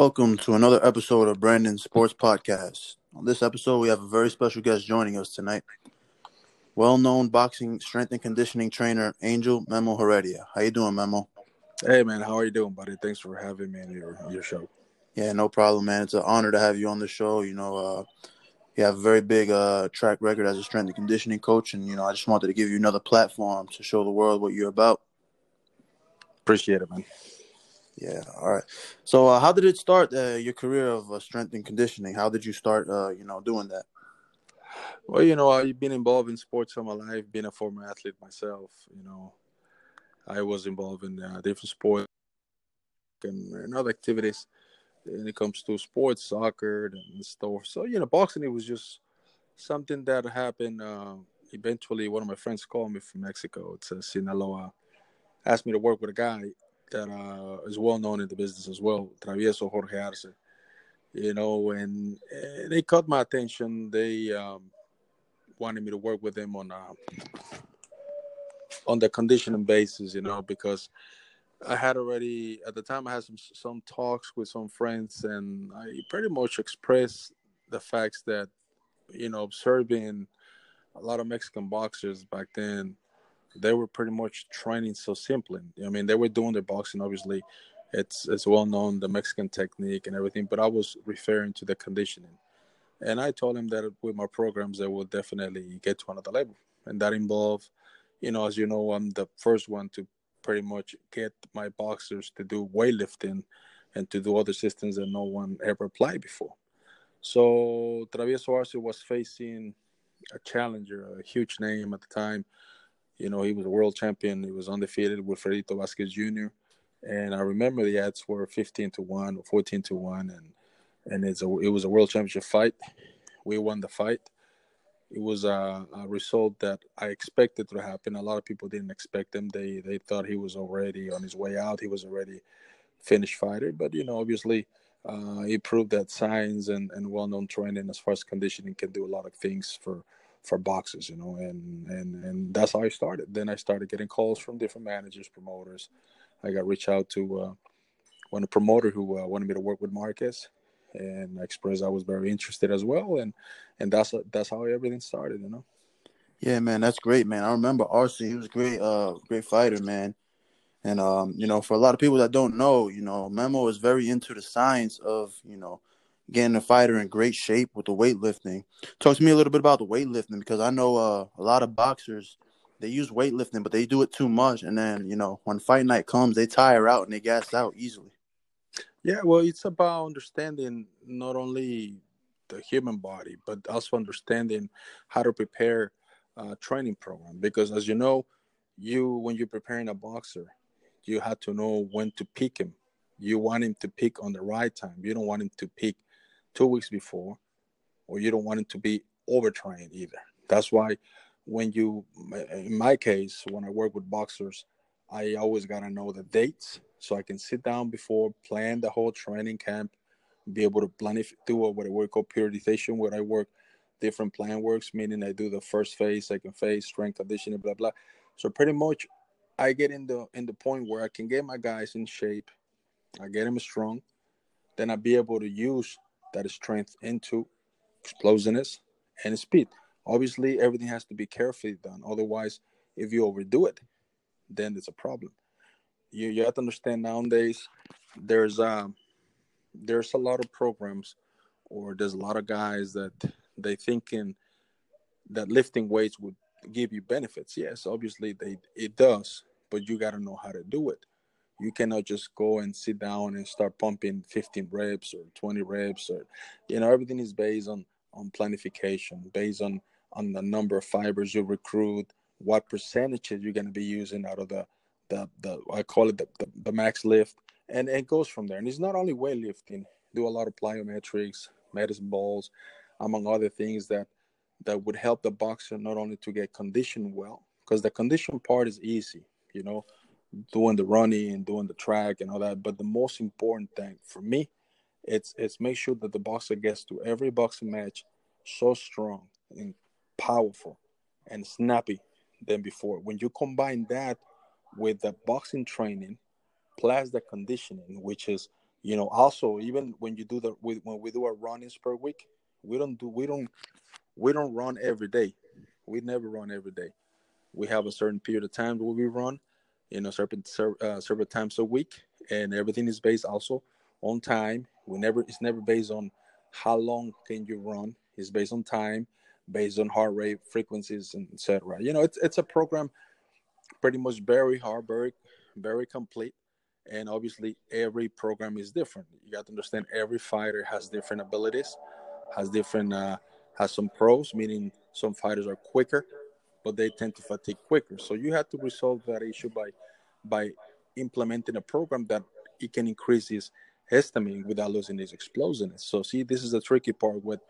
Welcome to another episode of Brandon Sports Podcast. On this episode, we have a very special guest joining us tonight. Well-known boxing strength and conditioning trainer Angel Memo Heredia. How you doing, Memo? Hey man, how are you doing, buddy? Thanks for having me on your your show. Yeah, no problem, man. It's an honor to have you on the show. You know, uh, you have a very big uh, track record as a strength and conditioning coach, and you know, I just wanted to give you another platform to show the world what you're about. Appreciate it, man. Yeah. All right. So, uh, how did it start uh, your career of uh, strength and conditioning? How did you start, uh, you know, doing that? Well, you know, I've been involved in sports all my life. Being a former athlete myself, you know, I was involved in uh, different sports and, and, other activities. When it comes to sports, soccer, and stuff. So, you know, boxing it was just something that happened. Uh, eventually, one of my friends called me from Mexico to Sinaloa, asked me to work with a guy that uh, is well known in the business as well, Travieso Jorge Arce. You know, and, and they caught my attention. They um, wanted me to work with them on uh, on the conditioning basis, you know, because I had already at the time I had some some talks with some friends, and I pretty much expressed the facts that you know observing a lot of Mexican boxers back then they were pretty much training so simply. I mean, they were doing their boxing. Obviously, it's it's well known the Mexican technique and everything. But I was referring to the conditioning, and I told him that with my programs, they will definitely get to another level, and that involved, you know, as you know, I'm the first one to pretty much get my boxers to do weightlifting and to do other systems that no one ever applied before. So Travieso Arce was facing a challenger, a huge name at the time, you know, he was a world champion. He was undefeated Wilfredito Vasquez Jr. And I remember the ads were 15 to 1 or 14 to 1. And, and it's a, it was a world championship fight. We won the fight. It was a, a result that I expected to happen. A lot of people didn't expect him. They, they thought he was already on his way out. He was already finished fighter. But, you know, obviously, uh, he proved that science and, and well-known training as far as conditioning can do a lot of things for – for boxes, you know, and and and that's how I started. Then I started getting calls from different managers, promoters. I got reached out to uh, one promoter who uh, wanted me to work with Marquez, and I expressed I was very interested as well, and and that's that's how everything started, you know. Yeah, man, that's great, man. I remember Arce; he was a great, uh, great fighter, man. And um, you know, for a lot of people that don't know, you know, Memo is very into the science of, you know, getting a fighter in great shape with the weightlifting. Talk to me a little bit about the weightlifting because I know uh, a lot of boxers they use weightlifting, but they do it too much, and then you know when fight night comes, they tire out and they gas out easily. Yeah, well, it's about understanding not only the human body, but also understanding how to prepare a training program. Because as you know, you when you're preparing a boxer, you have to know when to pick him. You want him to pick on the right time. You don't want him to pick two weeks before, or you don't want it to be overtrained either. That's why when you, in my case, when I work with boxers, I always got to know the dates so I can sit down before, plan the whole training camp, be able to plan do what work called periodization, where I work different plan works, meaning I do the first phase, second phase, strength conditioning, blah blah. So pretty much, I get in the in the point where I can get my guys in shape, I get them strong, then I be able to use that is strength into explosiveness and speed. Obviously, everything has to be carefully done. Otherwise, if you overdo it, then it's a problem. You you have to understand nowadays there's um there's a lot of programs or there's a lot of guys that they thinking that lifting weights would give you benefits. Yes, obviously they it does, but you got to know how to do it you cannot just go and sit down and start pumping 15 reps or 20 reps or you know everything is based on on planification based on on the number of fibers you recruit what percentages you're going to be using out of the the, the i call it the, the, the max lift. And it goes from there. And it's not only weightlifting. Do a lot of plyometrics medicine balls among other things that that would help the boxer not only to get conditioned well because the condition part is easy you know doing the running and doing the track and all that. But the most important thing for me, it's it's make sure that the boxer gets to every boxing match so strong and powerful and snappy than before. When you combine that with the boxing training plus the conditioning, which is you know also even when you do the when we do our runnings per week we don't do we don't we don't run every day we never run every day we have a certain period of time where we run you know certain uh, certain times a week and everything is based also on time. We never it's never based on how long can you run. It's based on time based on heart rate frequencies and etc you know it's, it's a program pretty much very hard very very complete and obviously every program is different. You got to understand every fighter has different abilities has different uh, has some pros meaning some fighters are quicker but they tend to fatigue quicker. So you have to resolve that issue by by implementing a program that it can increase his histamine without losing his explosiveness. So see this is the tricky part with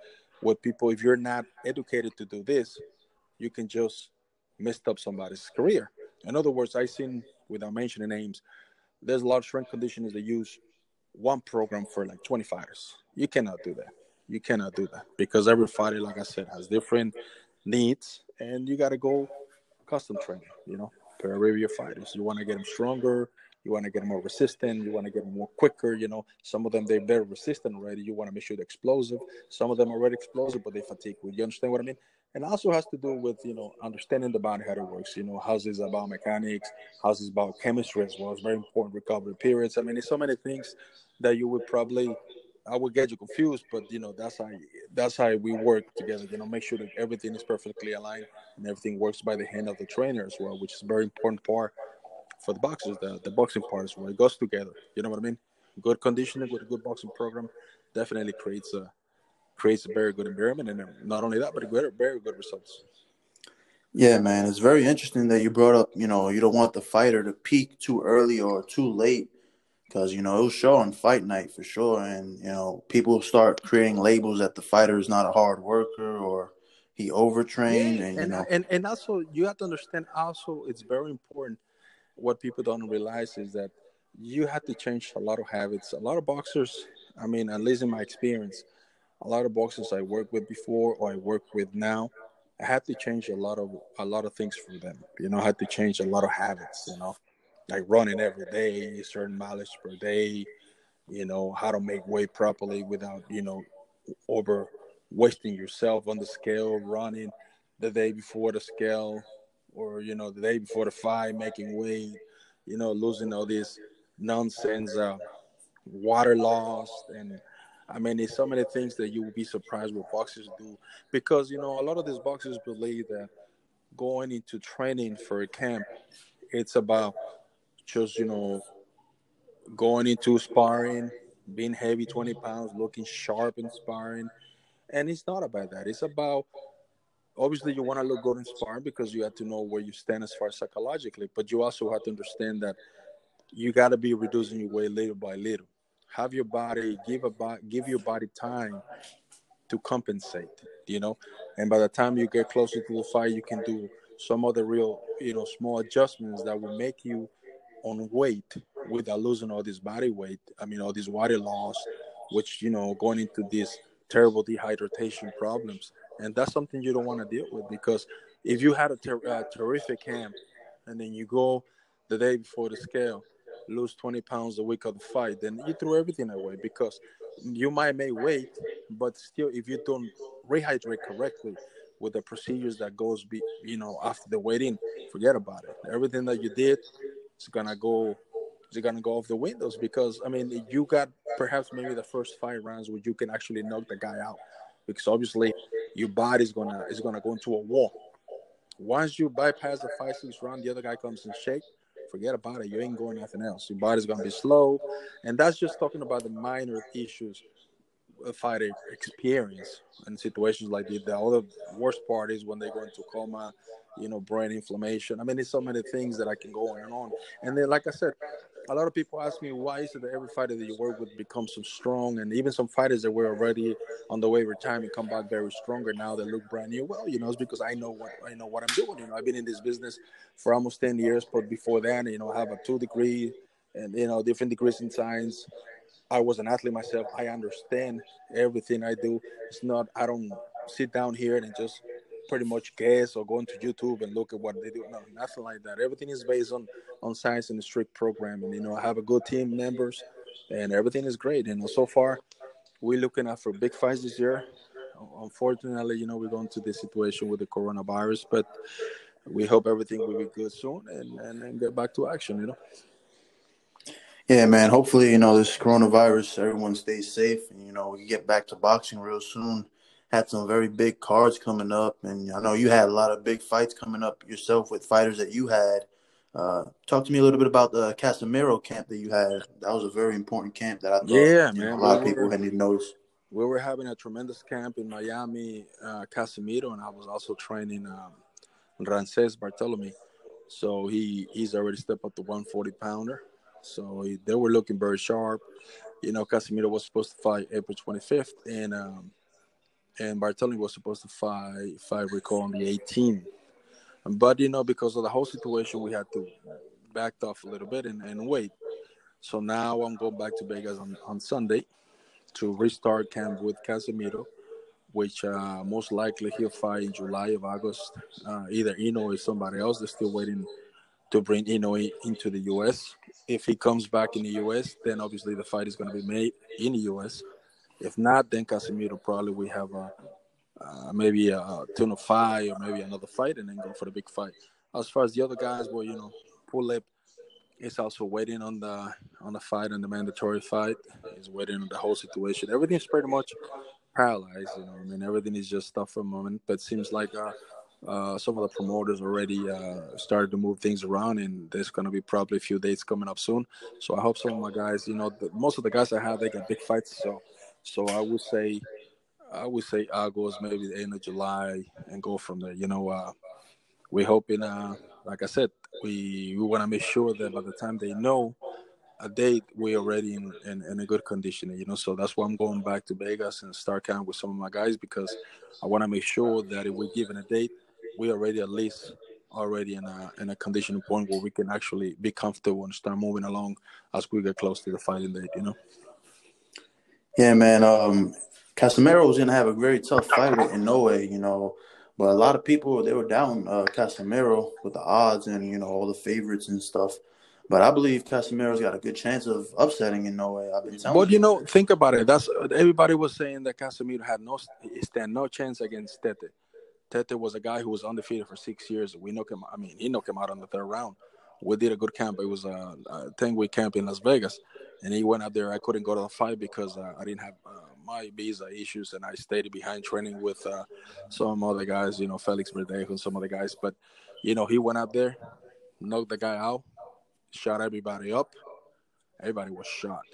with people. If you're not educated to do this you can just mess up somebody's career. In other words i've seen without mentioning names there's a lot of strength conditioners that use one program for like 20 fighters. You cannot do that. You cannot do that because every fighter, like I said, has different needs, and you got to go custom training. You know, your fighters. You want to get them stronger. You want to get them more resistant. You want to get them more quicker. You know, some of them they're very resistant already. You want to make sure they're explosive. Some of them are already explosive, but they fatigue. Would you understand what I mean? and also has to do with you know understanding the body how it works you know how's this about mechanics how's this about chemistry as well it's very important recovery periods i mean there's so many things that you would probably i would get you confused but you know that's how that's how we work together you know make sure that everything is perfectly aligned and everything works by the hand of the trainer as well which is a very important part for the boxers the, the boxing part as well it goes together you know what i mean good conditioning with a good boxing program definitely creates a creates a very good environment, and um, not only that, but very very good results. Yeah, man, it's very interesting that you brought up. You know, you don't want the fighter to peak too early or too late, because you know it'll show on fight night for sure, and you know people start creating labels that the fighter is not a hard worker or he overtrained, yeah, and you and, know, and and also you have to understand. Also, it's very important. What people don't realize is that you have to change a lot of habits. A lot of boxers, I mean, at least in my experience, a lot of boxers I worked with before or I work with now, I had to change a lot of a lot of things for them. You know, I had to change a lot of habits. You know, like running every day, certain mileage per day. You know, how to make weight properly without you know over wasting yourself on the scale, running the day before the scale, or you know the day before the fight, making weight. You know, losing all this nonsense, uh, water loss and I mean, there's so many things that you will be surprised what boxers do because you know a lot of these boxers believe that going into training for a camp, it's about just you know going into sparring, being heavy, 20 pounds, looking sharp in sparring, and it's not about that. It's about obviously you want to look good in sparring because you have to know where you stand as far as psychologically, but you also have to understand that you got to be reducing your weight little by little. Have your body give a give your body time to compensate you know? And by the time you get closer to the fight you can do some other real you know small adjustments that will make you on weight without losing all this body weight i mean all this water loss which you know going into these terrible dehydration problems and that's something you don't want to deal with because if you had a ter- uh, terrific camp and then you go the day before the scale lose 20 pounds a week of the fight, then you throw everything away because you might make weight, but still, if you don't rehydrate correctly with the procedures that goes, be, you know, after the weigh-in, forget about it. Everything that you did is gonna go, is gonna go off the windows because I mean, you got perhaps maybe the first five rounds where you can actually knock the guy out because obviously your body's gonna is gonna go into a wall. Once you bypass the five six round, the other guy comes in shape forget about it. You ain't going nothing else. Your body's gonna be slow, and that's just talking about the minor issues fighter experience in situations like this. The other worst part is when they go into coma, you know, brain inflammation. I mean, there's so many things that I can go on and on. And then, like I said, a lot of people ask me why is it that every fighter that you work with becomes so strong, and even some fighters that were already on the way retirement come back very stronger now that look brand new. Well, you know, it's because I know what I know what I'm doing. You know, I've been in this business for almost ten years, but before then, you know, I have a two degree and you know different degrees in science. I was an athlete myself. I understand everything I do. It's not I don't sit down here and just pretty much guess or go into YouTube and look at what they do. No, nothing like that. Everything is based on on science and strict programming. You know, I have a good team members and everything is great. You know, so far we're looking at for big fights this year. Unfortunately, you know, we're going to this situation with the coronavirus, but we hope everything will be good soon and, and, and get back to action, you know. Yeah, man. Hopefully, you know, this coronavirus, everyone stays safe and, you know, we get back to boxing real soon. Had some very big cards coming up, and I know you had a lot of big fights coming up yourself with fighters that you had. Uh, talk to me a little bit about the Casimero camp that you had. That was a very important camp that I thought yeah, man. Know, a lot of people hadn't even noticed. We were having a tremendous camp in Miami, uh, Casimero, and I was also training um, Rances Barthelemy. So he he's already stepped up to 140 pounder. So they were looking very sharp. You know, Casimero was supposed to fight April 25th, and um, and Barthelemy was supposed to fight, if I recall, on the 18th. But you know, because of the whole situation, we had to back off a little bit and, and wait. So now I'm going back to Vegas on, on Sunday to restart camp with Casimero, which uh, most likely he'll fight in July or August. Uh, either Inoue or somebody else. They're still waiting to bring Inoue into the U.S. If he comes back in the U.S., then obviously the fight is going to be made in the U.S. If not, then Casimero probably we have a uh, maybe a tuna fight or maybe another fight and then go for the big fight. As far as the other guys, well, you know, Pulev is also waiting on the on the fight and the mandatory fight. He's waiting on the whole situation. Everything's pretty much paralyzed. You know, I mean, everything is just tough for a moment. But seems like uh, uh, some of the promoters already uh, started to move things around, and there's going to be probably a few dates coming up soon. So I hope some of my guys, you know, the, most of the guys I have, they got big fights. So, so I would say, I would say August, maybe the end of July, and go from there. You know, uh, we're hoping, uh, like I said, we we want to make sure that by the time they know a date, we're already in, in, in, a good condition, you know. So that's why I'm going back to Vegas and start camp with some of my guys because I want to make sure that if we're given a date, we already at least already in a in a conditioning point where we can actually be comfortable and start moving along as we get close to the fighting date, you know. Yeah, man. Um, Casimero was gonna have a very tough fight with Inoue, you know, but a lot of people they were down uh, with the odds and you know all the favorites and stuff. But I believe Casimero's got a good chance of upsetting Inoue. I've been telling. But you know, think about it. That's everybody was saying that Casimero had no stand no chance against Tete. Tete was a guy who was undefeated for six years. We knocked him. I mean, he knocked him out on the third round. We did a good camp. It was a, a ten week camp in Las Vegas, and he went out there. I couldn't go to the fight because uh, I didn't have uh, my visa issues, and I stayed behind training with uh, some other guys. You know, Felix Verdejo and some other guys. But you know, he went out there, knocked the guy out, shot everybody up. Everybody was shot.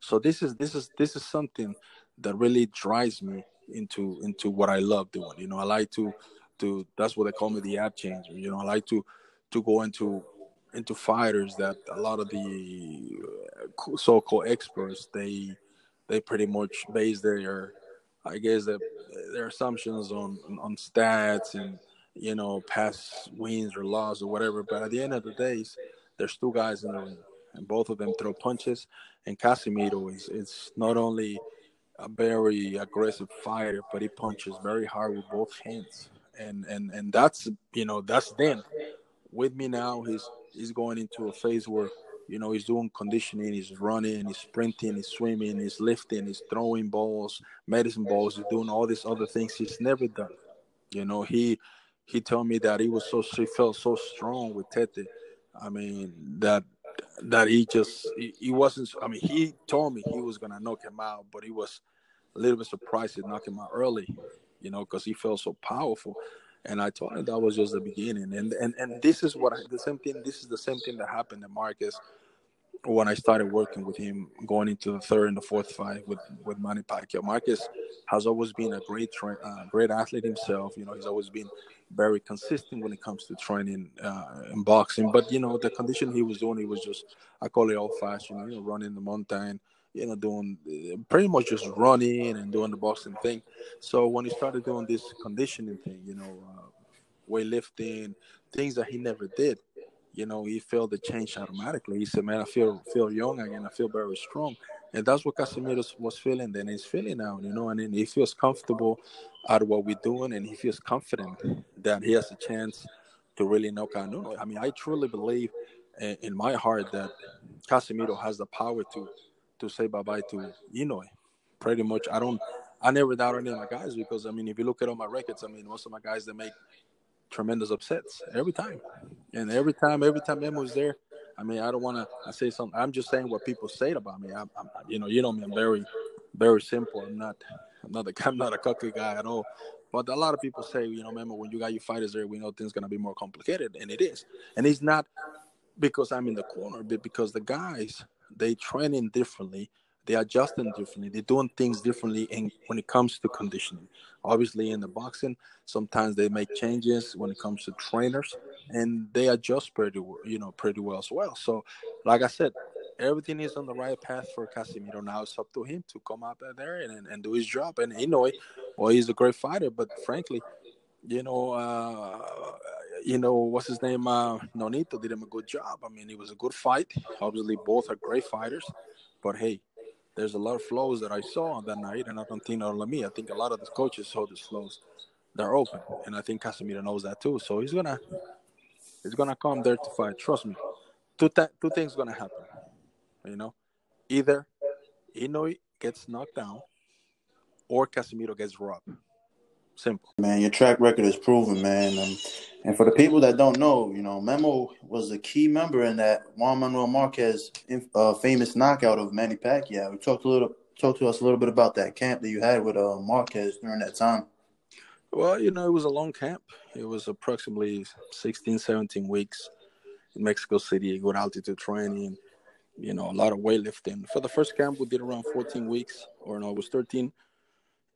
So this is this is this is something that really drives me into into what I love doing. You know, I like to to that's what they call me the app changer. You know, I like to to go into into fighters that a lot of the uh, so-called experts they they pretty much base their I guess their, their assumptions on on stats and you know past wins or losses or whatever. But at the end of the days, there's two guys in the ring, and both of them throw punches. And Casimero is it's not only a very aggressive fighter, but he punches very hard with both hands. And and and that's you know that's then. With me now, he's he's going into a phase where you know he's doing conditioning, he's running, he's sprinting, he's swimming, he's lifting, he's throwing balls, medicine balls, he's doing all these other things he's never done. You know he he told me that he was so he felt so strong with Tete. I mean that that he just he, he, wasn't. I mean, he told me he was gonna knock him out, but he was a little bit surprised to knock him out early, you know, because he felt so powerful. And I told him that was just the beginning. And and and this is what I, the same thing. This is the same thing that happened to Marcus when I started working with him, going into the third and the fourth fight with with Manny Pacquiao. Marcus has always been a great tra- uh, great athlete himself. You know, he's always been very consistent when it comes to training uh, in boxing. But you know, the condition he was doing, he was just I call it old fashioned. You know, running the mountain. You know, doing uh, pretty much just running and doing the boxing thing. So when he started doing this conditioning thing, you know, uh, weightlifting, things that he never did, you know, he felt the change automatically. He said, "Man, I feel feel young again. I feel very strong." And that's what Casimero was feeling then. He's feeling now, you know, and then he feels comfortable at what we're doing, and he feels confident that he has a chance to really knock out Inoue. I mean, I truly believe in, in my heart that Casimero has the power to to say bye bye to Inoue. Pretty much, I don't. I never doubt any of my guys because I mean, if you look at all my records, I mean, most of my guys that make tremendous upsets every time, and every time, every time Memo is there. I mean, I don't want to. I say something. I'm just saying what people say about me. I'm, I'm, you know, you know me. I'm very, very simple. I'm not, I'm not a, I'm not a cocky guy at all. But a lot of people say, you know, remember when you got your fighters there, we know things gonna be more complicated, and it is. And it's not because I'm in the corner, but because the guys they training differently they're adjusting differently. They're doing things differently in, when it comes to conditioning. Obviously, in the boxing, sometimes they make changes when it comes to trainers, and they adjust pretty, you know, pretty well as well. So, like I said, everything is on the right path for Casimero. Now it's up to him to come out there and, and do his job. And Inoue, well, he's a great fighter, but frankly, you know, uh, you know, what's his name? Uh, Nonito did him a good job. I mean, it was a good fight. Obviously, both are great fighters, but hey, there's a lot of flows that I saw on that night, and I don't think only me. I think a lot of the coaches saw these flows. They're open, and I think Casimero knows that too. So he's gonna he's gonna come there to fight. Trust me. Two th- two things gonna happen. You know, either Inoue gets knocked down, or Casimero gets robbed. Simple. Man, your track record is proven, man. And, and for the people that don't know, you know, Memo was a key member in that Juan Manuel Marquez uh, famous knockout of Manny Pacquiao. We talked a little, talk to us a little bit about that camp that you had with uh, Marquez during that time. Well, you know, it was a long camp. It was approximately 16, 17 weeks in Mexico City, good altitude training, you know, a lot of weightlifting. For the first camp, we did around 14 weeks, or no, it was 13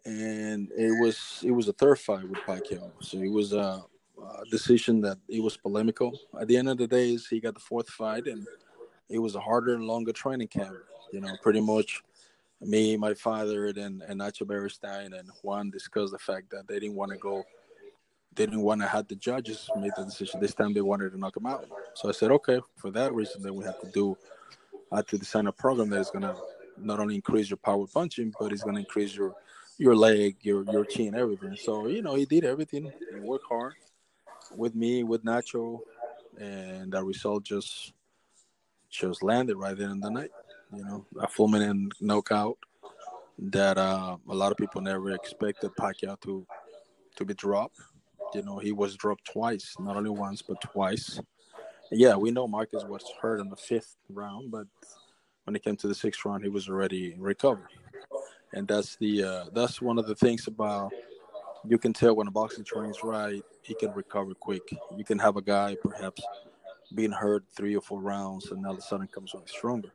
and it was it was a third fight with Pacquiao. So it was a, a, decision that it was polemical. At the end of the day, he got the fourth fight, and it was a harder and longer training camp. You know, pretty much me, my father, and, and Nacho Beristain and Juan discussed the fact that they didn't want to go. They didn't want to have the judges make the decision. This time they wanted to knock him out. So I said, okay, for that reason, then we have to do, I have to design a program that is going to not only increase your power punching, but it's going to increase your your leg, your your chin, everything. So you know, he did everything. He worked hard with me, with Nacho, and the result just just landed right there in the night. You know, a full fulminant knockout that uh, a lot of people never expected Pacquiao to to be dropped. You know, he was dropped twice, not only once but twice. Yeah, we know Marcus was hurt in the fifth round, but when it came to the sixth round, he was already recovered and that's the uh, that's one of the things about you can tell when a boxing trains right, he can recover quick. You can have a guy perhaps being hurt three or four rounds, and all of a sudden comes on stronger,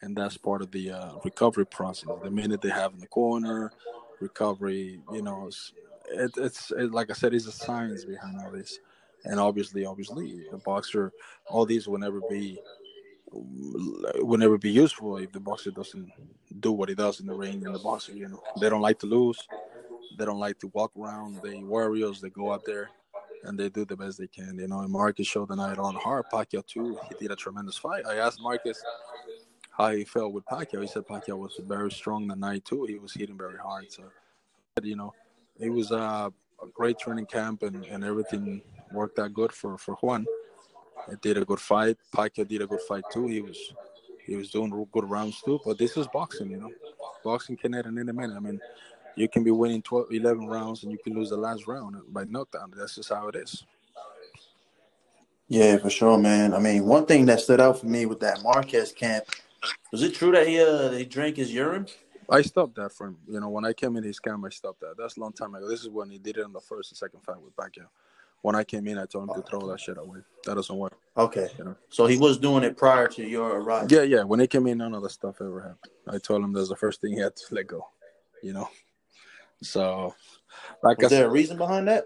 and that's part of the uh, recovery process. The minute they have in the corner, recovery, you know, it's, it, it's it, like I said, it's a science behind all this, and obviously, obviously, a boxer, all these will never be will never be useful if the boxer doesn't do what he does in the ring. in the boxing. you know, they don't like to lose. They don't like to walk around. They warriors. They go out there and they do the best they can. You know, and Marcus showed the night on hard. Pacquiao too. He did a tremendous fight. I asked Marcus how he felt with Pacquiao. He said Pacquiao was very strong the night too. He was hitting very hard. So, you know, it was a, a great training camp and, and everything worked out good for for Juan It did a good fight. Pacquiao did a good fight too. He was he was doing good rounds too. But this is boxing, you know. Boxing can end in a minute. I mean, you can be winning 12, 11 rounds and you can lose the last round by knockdown. That's just how it is. Yeah, for sure, man. I mean, one thing that stood out for me with that Marquez camp was it true that he uh he drank his urine? I stopped that from you know when I came in his camp. I stopped that. That's a long time ago. This is when he did it on the first and second fight with Pacquiao when I came in, I told him to throw that shit away. That doesn't work. Okay. Know? So he was doing it prior to your arrival. Yeah, yeah. When he came in, none of the stuff ever happened. I told him that's the first thing he had to let go. You know. So, like, was I there said, a reason behind that?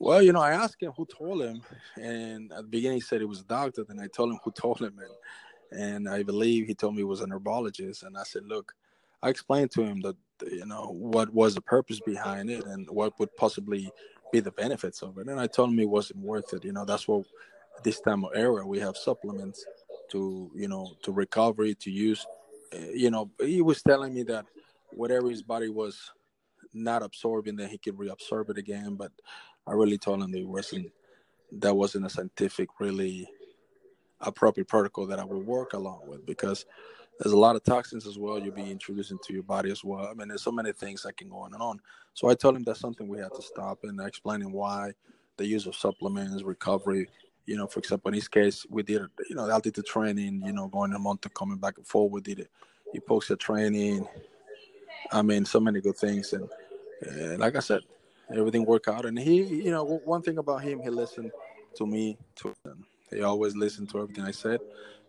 Well, you know, I asked him who told him, and at the beginning he said it was a doctor. Then I told him who told him, and and I believe he told me it was a neurologist. And I said, look, I explained to him that you know what was the purpose behind it and what would possibly be the benefits of it. And I told him it wasn't worth it. You know, that's what this time of era we have supplements to you know to recovery to use. Eh, you know, he was telling me that whatever his body was not absorbing, that he could reabsorb it again. But I really told him that wasn't that wasn't a scientific, really appropriate protocol that I would work along with because there's a lot of toxins as well you'll be introducing to your body as well. I mean, there's so many things that can go on and on. So I told him that's something we had to stop and explaining why the use of supplements, recovery. You know, for example, in his case, we did you know altitude training. You know, going a month and coming back and forth. We did it. He posted training. I mean, so many good things, and, and like I said, everything worked out. And he, you know, one thing about him, he listened to me. To he always listened to everything I said.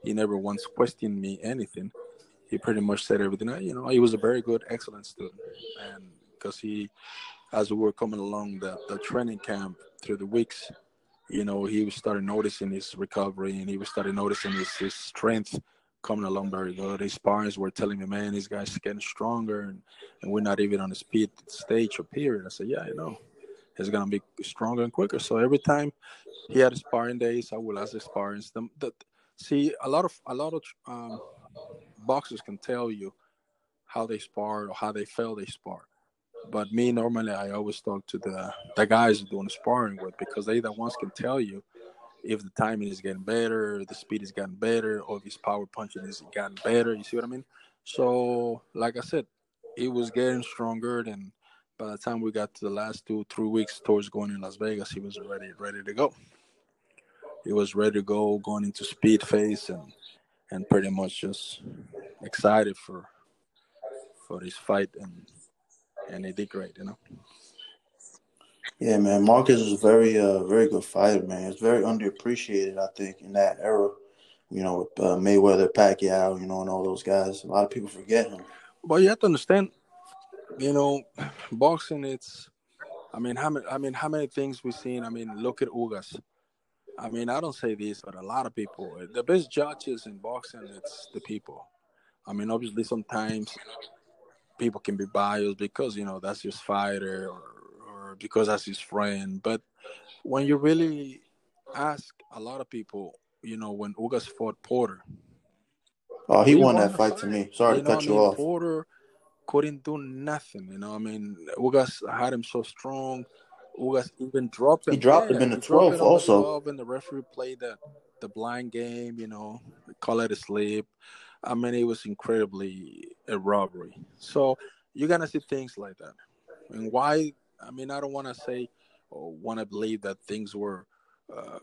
He never once questioned me anything. He pretty much said everything. You know, he was a very good, excellent student, and because he, as we were coming along the the training camp through the weeks, you know, he was started noticing his recovery, and he was started noticing his his strength coming along very good. His spars were telling me, man, this guy's getting stronger, and, and we're not even on the speed stage or period. I said, yeah, you know, he's gonna be stronger and quicker. So every time he had sparring days, I would ask the sparring. The, the, see, a lot of a lot of um, boxers can tell you how they spar or how they feel they spar. But me, normally, I always talk to the the guys doing sparring with because they the ones can tell you if the timing is getting better, the speed is getting better, or if his power punching is getting better. You see what I mean? So, like I said, it was getting stronger. And by the time we got to the last two, three weeks towards going in Las Vegas, he was ready, ready to go. He was ready to go, going into speed phase, and and pretty much just excited for for this fight, and and they did great, you know. Yeah, man. Marcus is a very, uh, very good fighter, man. It's very underappreciated, I think, in that era. You know, with uh, Mayweather, Pacquiao, you know, and all those guys. A lot of people forget him. But you have to understand, you know, boxing. It's, I mean, how many? I mean, how many things we've seen? I mean, look at Ugas. I mean, I don't say this, but a lot of people. The best judges in boxing, it's the people. I mean, obviously, sometimes people can be biased because you know that's just fighter or because that's his friend. But when you really ask a lot of people, you know, when Ugas fought Porter. Oh, he, he won, won, that fight, fight, to me. Sorry you to cut you mean? off. Porter couldn't do nothing. You know, I mean, Ugas had him so strong. Ugas even dropped him. He dropped yeah, him in the 12th also. The 12 and the referee played the, the blind game, you know, call it a sleep. I mean, it was incredibly a robbery. So you're to see things like that. And why I mean, I don't want to say or want to believe that things were, uh,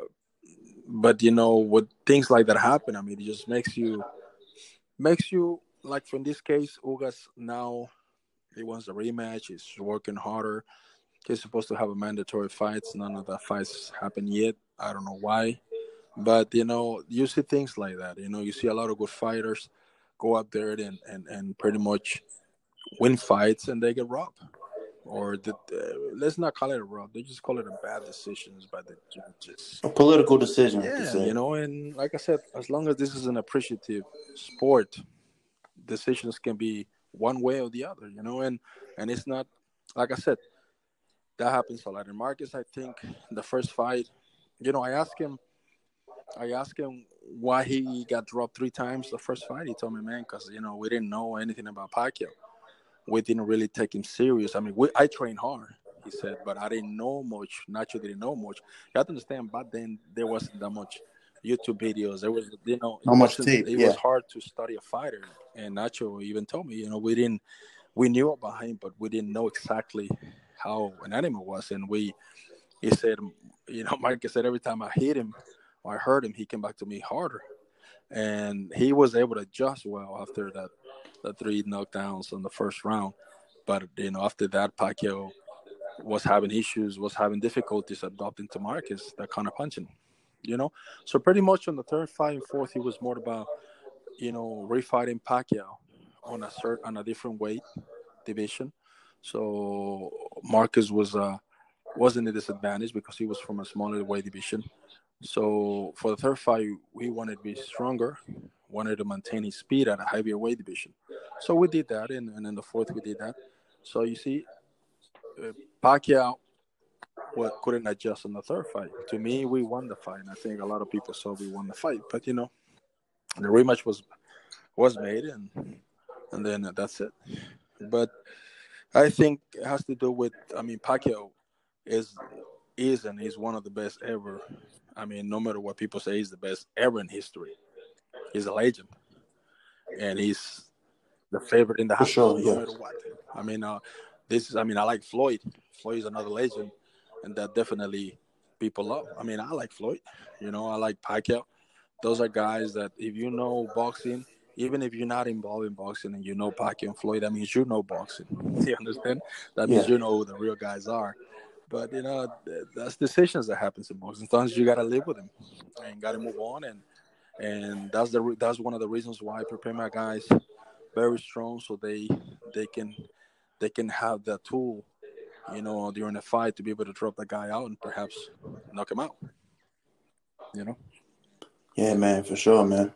but you know, with things like that happen, I mean, it just makes you makes you like From this case, Ugas now he wants a rematch. He's working harder. He's supposed to have a mandatory fights. None of the fights happened yet. I don't know why, but you know, you see things like that. You know, you see a lot of good fighters go up there and and, and pretty much win fights, and they get robbed or the, uh, let's not call it a rob. They just call it a bad decisions by the judges. A political decision. Yeah, you know, and like I said, as long as this is an appreciative sport, decisions can be one way or the other. You know, and and it's not like I said. That happens a lot. In Marcus, I think the first fight, you know, I asked him, I asked him why he got dropped three times the first fight. He told me, man, because you know we didn't know anything about Pacquiao we didn't really take him serious. I mean, we, I trained hard, he said, but I didn't know much. Nacho didn't know much. You have to understand, back then there wasn't that much YouTube videos. There was, you know, how much tape. It yeah. was hard to study a fighter. And Nacho even told me, you know, we didn't, we knew about him, but we didn't know exactly how an animal was. And we, he said, you know, Mike said every time I hit him I hurt him, he came back to me harder. And he was able to adjust well after that the three knockdowns in the first round. But you know, after that, Pacquiao was having issues, was having difficulties adopting to Marcus that kind of punching. You know, so pretty much on the third fight and fourth, he was more about you know refighting Pacquiao on a certain on a different weight division. So Marcus was uh wasn't a disadvantage because he was from a smaller weight division. So for the third fight, we wanted to be stronger, wanted to maintain his speed at a heavier weight division. So we did that, and, and in the fourth we did that. So you see, uh, Pacquiao couldn't adjust in the third fight. To me, we won the fight. And I think a lot of people saw we won the fight, but you know, the rematch was was made, and and then that's it. But I think it has to do with. I mean, Pacquiao is is and is one of the best ever. I mean, no matter what people say, he's the best ever in history. He's a legend. and he's the favorite in the For house, sure, no yeah. matter what. I mean, uh, this is. I mean, I like Floyd. Floyd is another legend, and that definitely people love. I mean, I like Floyd. You know, I like Pacquiao. Those are guys that if you know boxing, even if you're not involved in boxing and you know Pacquiao and Floyd, that means you know boxing. You understand? That means Yeah. you know who the real guys are. But you know, th- that's decisions that happens in boxing. Sometimes you gotta live with them and gotta move on. And and that's the that's one of the reasons why I prepare my guys very strong so they they can they can have that tool, you know, during a fight to be able to drop the guy out and perhaps knock him out. You know. Yeah, man, for sure, man.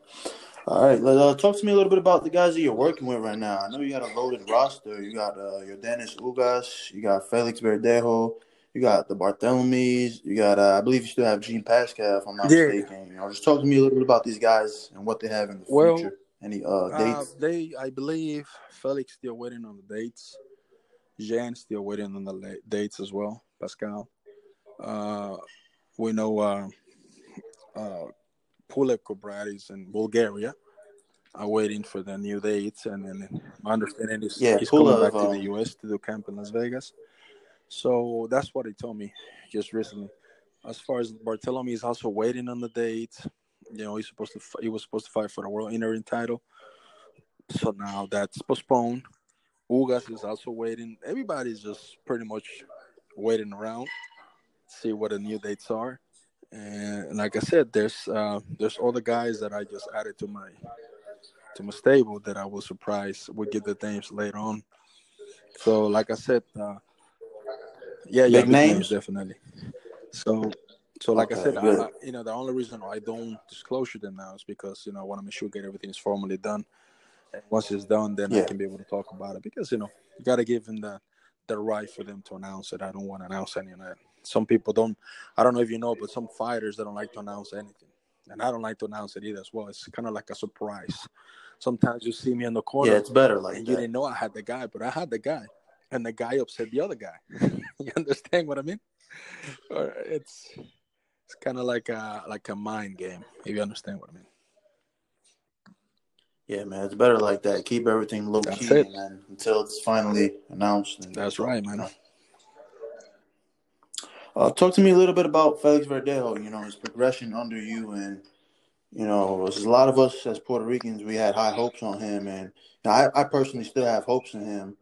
All right, uh, talk to me a little bit about the guys that you're working with right now. I know you got a loaded roster. You got uh, Yordenis Ugas, you got Felix Verdejo, you got the Bartholomews, you got uh, I believe you still have Jean Pascal, if I'm not Yeah. mistaken. You know, just talk to me a little bit about these guys and what they have in the Well, future. Any uh, Uh, dates? they, I believe, Felix still waiting on the dates. Jean still waiting on the la- dates as well. Pascal. Uh, we know uh, uh, Pulev Kobratis in Bulgaria are waiting for the new dates, and then my understanding is Yeah, he's coming Pulev, back to um, the U.S. to do camp in Las Vegas. So that's what he told me just recently. As far as Bartholomew is also waiting on the date. You know, he's supposed to he was supposed to fight for the world interim title. So now that's postponed. Ugas is also waiting. Everybody's just pretty much waiting around, see what the new dates are. And like I said, there's uh, there's other guys that I just added to my to my stable that I was surprised would get the names later on. So like I said, uh, yeah, yeah, Big names? definitely. So so like I Okay, said, I, good. I, you know, the only reason I don't disclose them now is because you know I want to make sure get everything is formally done. And once it's done, then I can be able to talk about it because you know you got to give them the the right for them to announce it. I don't want to announce any of that. Some people don't. I don't know if you know, but some fighters they don't like to announce anything, and I don't like to announce it either as well. It's kind of like a surprise. Sometimes you see me in the corner, Yeah, it's better like and you didn't know I had the guy, but I had the guy, and the guy upset the other guy. you understand what I mean? Or it's it's kind of like a like a mind game. If you understand what I mean. Yeah, man, it's better like that. Keep everything low That's key, it. then until it's finally announced. And, That's right, man. Uh, talk to me a little bit about Felix Verdejo. You know his progression under you, and you know, there's a lot of us as Puerto Ricans, we had high hopes on him, and you know, I, I personally still have hopes in him.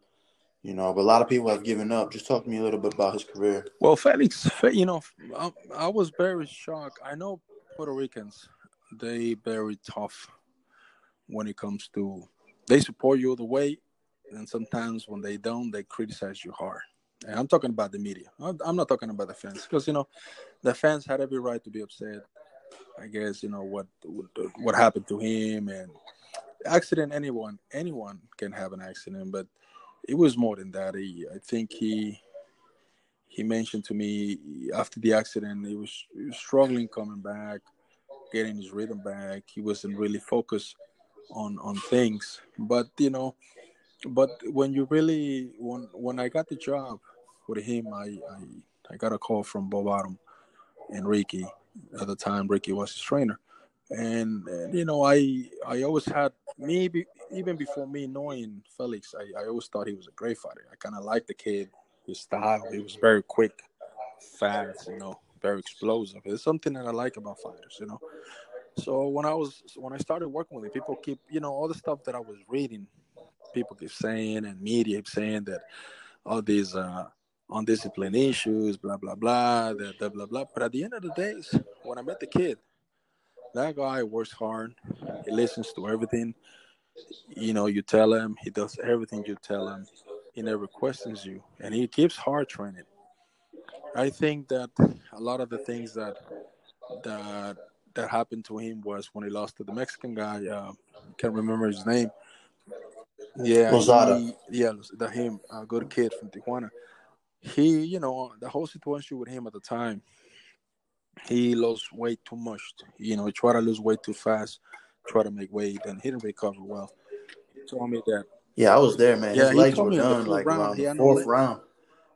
You know, but a lot of people have given up. Just talk to me a little bit about his career. Well, Felix, you know, I, I was very shocked. I know Puerto Ricans, they very tough when it comes to they support you the way, and sometimes when they don't, they criticize you hard. And I'm talking about the media. I'm not talking about the fans because you know, the fans had every right to be upset. I guess you know what, what happened to him and accident. Anyone anyone can have an accident, but it was more than that. He, I think he he mentioned to me after the accident he was, he was struggling coming back, getting his rhythm back. He wasn't really focused on on things. But you know, but when you really when when I got the job with him, I I, I got a call from Bob Arum and Ricky. At the time, Ricky was his trainer, and, and you know I I always had me be, even before me knowing Felix, I, I always thought he was a great fighter. I kind of liked the kid, his style. He was very quick, fast, you know, very explosive. It's something that I like about fighters, you know. So when I was when I started working with him, people keep you know all the stuff that I was reading, people keep saying and media keep saying that all these uh, undisciplined issues, blah blah blah, that blah blah blah. But at the end of the days, when I met the kid, that guy works hard. He listens to everything. You know, you tell him, he does everything you tell him. He never questions you, and he keeps hard training. I think that a lot of the things that that that happened to him was when he lost to the Mexican guy. Uh, can't remember his name. Yeah, Lozada. he, yeah, the him, a good kid from Tijuana. He, you know, the whole situation with him at the time, he lost weight too much. You know, he tried to lose weight too fast, tried to make weight, and he didn't recover well. He told me that, Yeah, I was there, man. Yeah, His he legs were me in the done like round, around the no fourth round.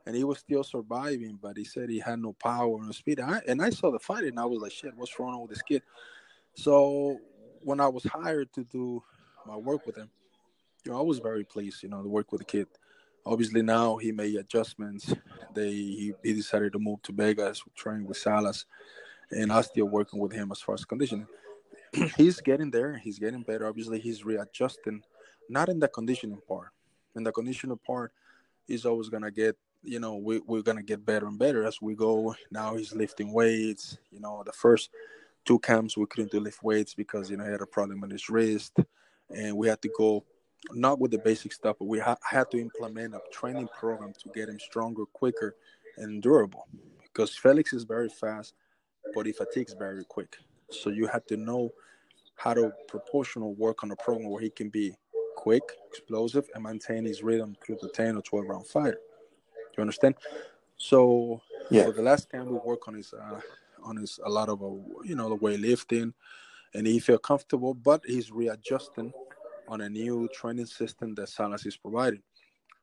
and he was still surviving, but he said he had no power and speed. I, and I saw the fight, and I was like, shit, what's wrong with this kid? So when I was hired to do my work with him, you know, I was very pleased, you know, to work with the kid. Obviously, now he made adjustments. They he, he decided to move to Vegas, train with Salas, and I'm still working with him as far as conditioning. he's getting there. He's getting better. Obviously, he's readjusting, not in the conditioning part. In the conditioning part, he's always gonna get. You know, we, we're gonna get better and better as we go. Now he's lifting weights. You know, the first two camps we couldn't do lift weights because you know he had a problem with his wrist, and we had to go not with the basic stuff, but we ha- had to implement a training program to get him stronger, quicker, and durable. Because Felix is very fast, but he fatigues very quick. So you have to know how to proportional work on a program where he can be quick, explosive, and maintain his rhythm through the 10 or 12 round fight. You understand? So yeah. for the last camp, we work on his uh, on his a lot of uh, you know the weightlifting, and he feel comfortable, but he's readjusting on a new training system that Salas is providing,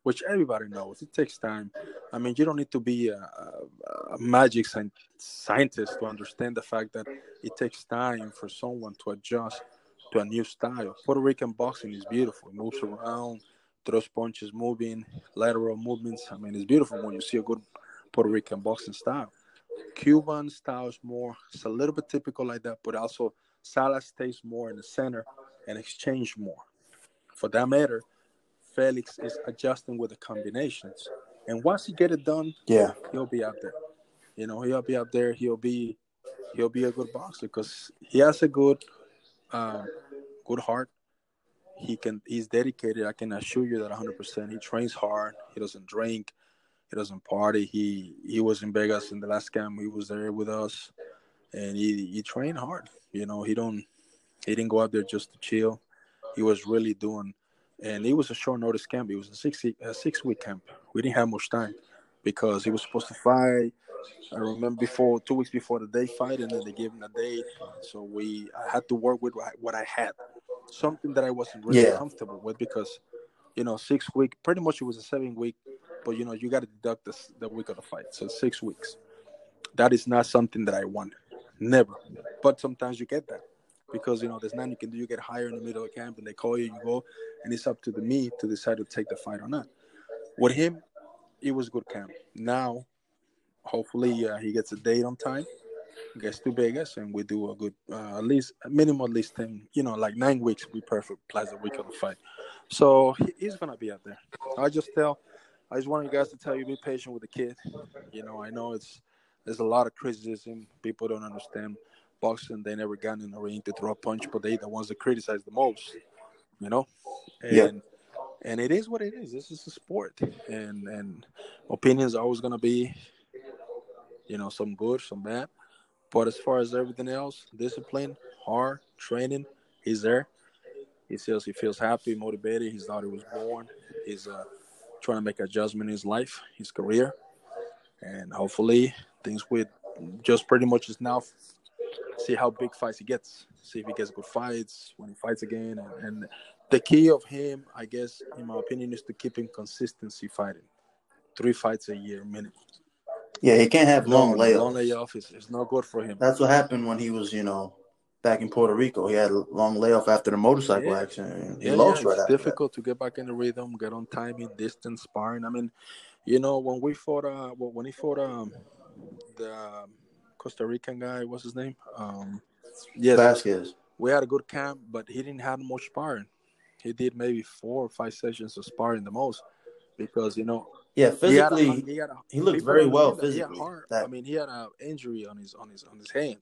which everybody knows. It takes time. I mean, you don't need to be a, a, magic scientist to understand the fact that it takes time for someone to adjust to a new style. Puerto Rican boxing is beautiful. It moves around, throws punches moving, lateral movements. I mean, it's beautiful when you see a good Puerto Rican boxing style. Cuban style is more, it's a little bit typical like that, but also Salas stays more in the center and exchange more. For that matter, Felix is adjusting with the combinations. And once he get it done, yeah, he'll be out there. You know, he'll be out there. He'll be he'll be a good boxer because he has a good uh, good heart. He can he's dedicated. I can assure you that 100. percent He trains hard. He doesn't drink. He doesn't party. He he was in Vegas in the last camp. He was there with us, and he he trained hard. You know, he don't he didn't go out there just to chill he was really doing. And it was a short notice camp. It was a six a six week camp. We didn't have much time because he was supposed to fight. I remember before two weeks before the day fight, and then they gave him a date. So we I had to work with what I had, something that I wasn't really yeah. comfortable with because, you know, six week pretty much it was a seven week, but you know you got to deduct the the week of the fight, so six weeks. That is not something that I want, never. But sometimes you get that because you know there's nothing you can do. You get hired in the middle of camp and they call you, you go, and it's up to the me to decide to take the fight or not. With him, it was good camp. Now, hopefully, uh, he gets a date on time, gets to Vegas, and we do a good uh, at least minimum at least ten, you know, like nine weeks be perfect plus a week of the fight. So he's gonna be out there. I just tell, I just want you guys to tell you be patient with the kid. You know, I know it's there's a lot of criticism. People don't understand boxing, they never got in the ring to throw a punch, but they the ones that criticize the most, you know. And yeah. and it is what it is. This is a sport, and and opinions are always gonna be, you know, some good, some bad. But as far as everything else, discipline, hard training, he's there. He feels he feels happy, motivated. His daughter was born. He's uh, trying to make adjustment in his life, his career, and hopefully things with just pretty much is now see how big fights he gets, see if he gets good fights when he fights again. And, and the key of him, I guess, in my opinion, is to keep him consistency fighting. Three fights a year minimum. Yeah, he can't have long layoffs. Long layoff is, is not good for him. That's what happened when he was, you know, back in Puerto Rico. He had a long layoff after the motorcycle yeah. accident. He yeah, lost yeah, right it's difficult that. to get back in the rhythm, get on timing, distance, sparring. I mean, you know, when we fought, uh, when he fought um, the um, Costa Rican guy. What's his name? Um, yes, Vasquez. We had a good camp, but he didn't have much sparring. He did maybe four or five sessions of sparring the most, because you know. Yeah, physically, he, had a, he, had a, he looked very well physically. Heart, I mean, he had an injury on his on his on his hand,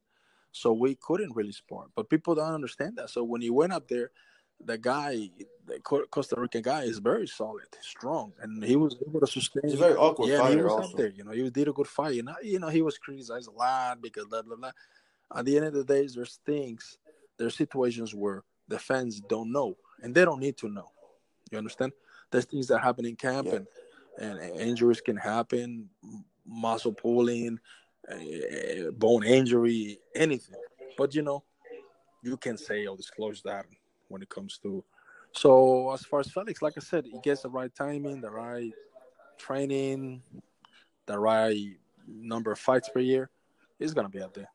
so we couldn't really spar. But people don't understand that. So when he went up there, the guy, the Costa Rican guy, is very solid, strong, and he was able to sustain. He's very awkward yeah, fighter. He was also. up there, you know. He did a good fight, and you know he was criticized a lot because blah blah blah. At the end of the day, there's things, there's situations where the fans don't know, and they don't need to know. You understand? There's things that happen in camp, yeah. and, and injuries can happen, muscle pulling, uh, bone injury, anything. But you know, you can say or disclose that when it comes to. So as far as Felix, like I said, he gets the right timing, the right training, the right number of fights per year. He's gonna be out there,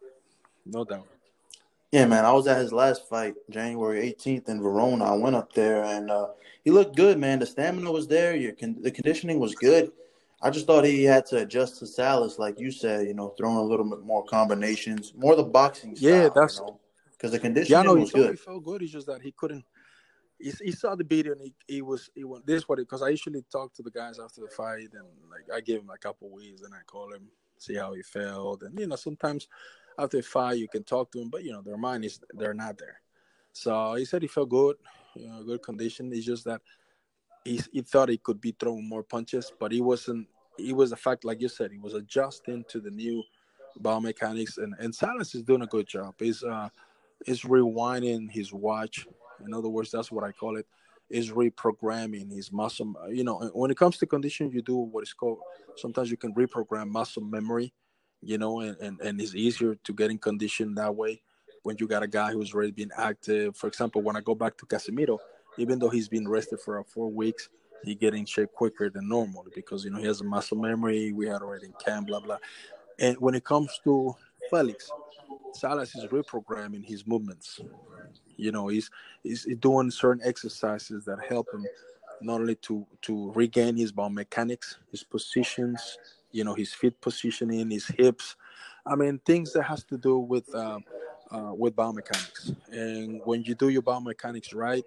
no doubt. Yeah, man. I was at his last fight, January 18th in Verona. I went up there and uh, he looked good, man. The stamina was there. Your con- the conditioning was good. I just thought he had to adjust to Salas, like you said. You know, throwing a little bit more combinations, more the boxing style. Yeah, that's you know? The condition yeah. No, he was felt, good. he felt good. It's just that he couldn't. He, he saw the video and he, he was he went this what because I usually talk to the guys after the fight and like I give him a couple weeks and I call him see how he felt and you know sometimes after a fight you can talk to him but you know their mind is they're not there so he said he felt good you know good condition it's just that he, he thought he could be throwing more punches but he wasn't he was the fact like you said he was adjusting to the new biomechanics and and Salas is doing a good job he's uh is rewinding his watch. In other words that's what I call it is reprogramming his muscle you know when it comes to condition you do what is called sometimes you can reprogram muscle memory you know and, and, and it's easier to get in condition that way when you got a guy who's already been active. For example when i go back to casimero even though he's been rested for four weeks he get in shape quicker than normal because you know he has a muscle memory we had already in camp blah blah. And when it comes to felix salas is reprogramming his movements. You know he's he's doing certain exercises that help him not only to to regain his biomechanics his positions you know his feet positioning his hips. I mean things that has to do with uh, uh, with biomechanics and when you do your biomechanics right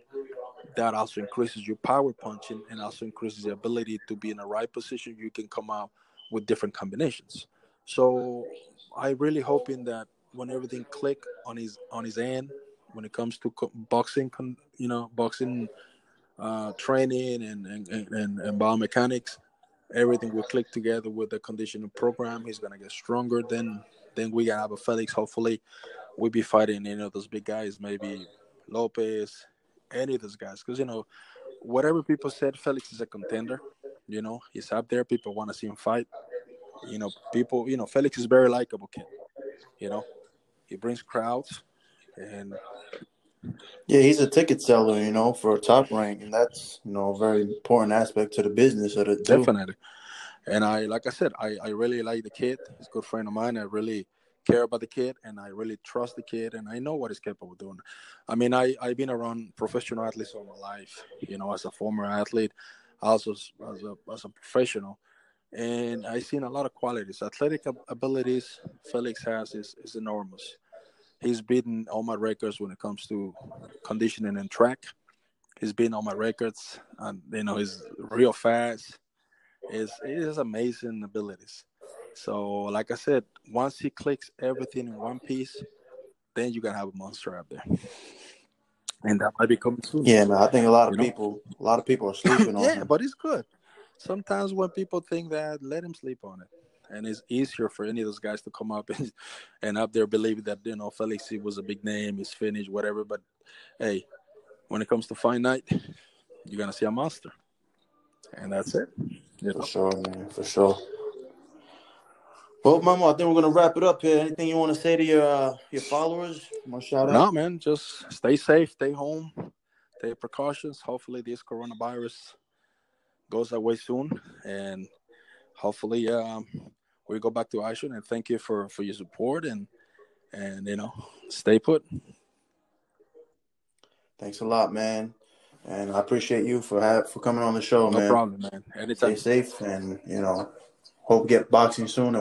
that also increases your power punching and also increases the ability to be in the right position. You can come out with different combinations so i really hoping that when everything click on his on his end when it comes to boxing, you know, boxing uh, training and and, and and biomechanics, everything will click together with the conditioning program. He's gonna get stronger. Then then we gonna have a Felix. Hopefully, we'll be fighting you know those big guys, maybe Lopez, any of those guys, because you know whatever people said, Felix is a contender. You know, he's up there. People want to see him fight. You know, people. You know, Felix is very likable kid. You know, he brings crowds and yeah, he's a ticket seller, you know, for top rank, and that's you know a very important aspect to the business of. Too. Definitely, and I, like I said, I, I really like the kid. He's a good friend of mine. I really care about the kid, and I really trust the kid, and I know what he's capable of doing. I mean, I I've been around professional athletes all my life, you know, as a former athlete, also as a as a professional, and I've seen a lot of qualities. Athletic abilities Felix has is is enormous he's beaten all my records when it comes to conditioning and track. He's beaten all my records, and you know he's real fast. Is amazing abilities. So, like I said, once he clicks everything in one piece, then you gonna have a monster out there, and that might be coming soon. Yeah, man. I think a lot of you people, know? a lot of people are sleeping on. yeah, him. but he's good. Sometimes when people think that, let him sleep on it and it's easier for any of those guys to come up and, and up there believing that you know Felix was a big name, he's finished, whatever. But hey, when it comes to fight night, you're gonna see a monster, and that's it. You know? For sure, man. For sure. Well, Mama, I think we're gonna wrap it up here. Anything you want to say to your uh, your followers? Want shout out? No, man. Just stay safe, stay home, take precautions. Hopefully, this coronavirus goes away soon, and hopefully, um, we go back to Action and thank you for for your support and and you know stay put. Thanks a lot, man. And I appreciate you for have, for coming on the show, no man. No problem, man. Anytime. Stay safe, and you know, hope get boxing soon.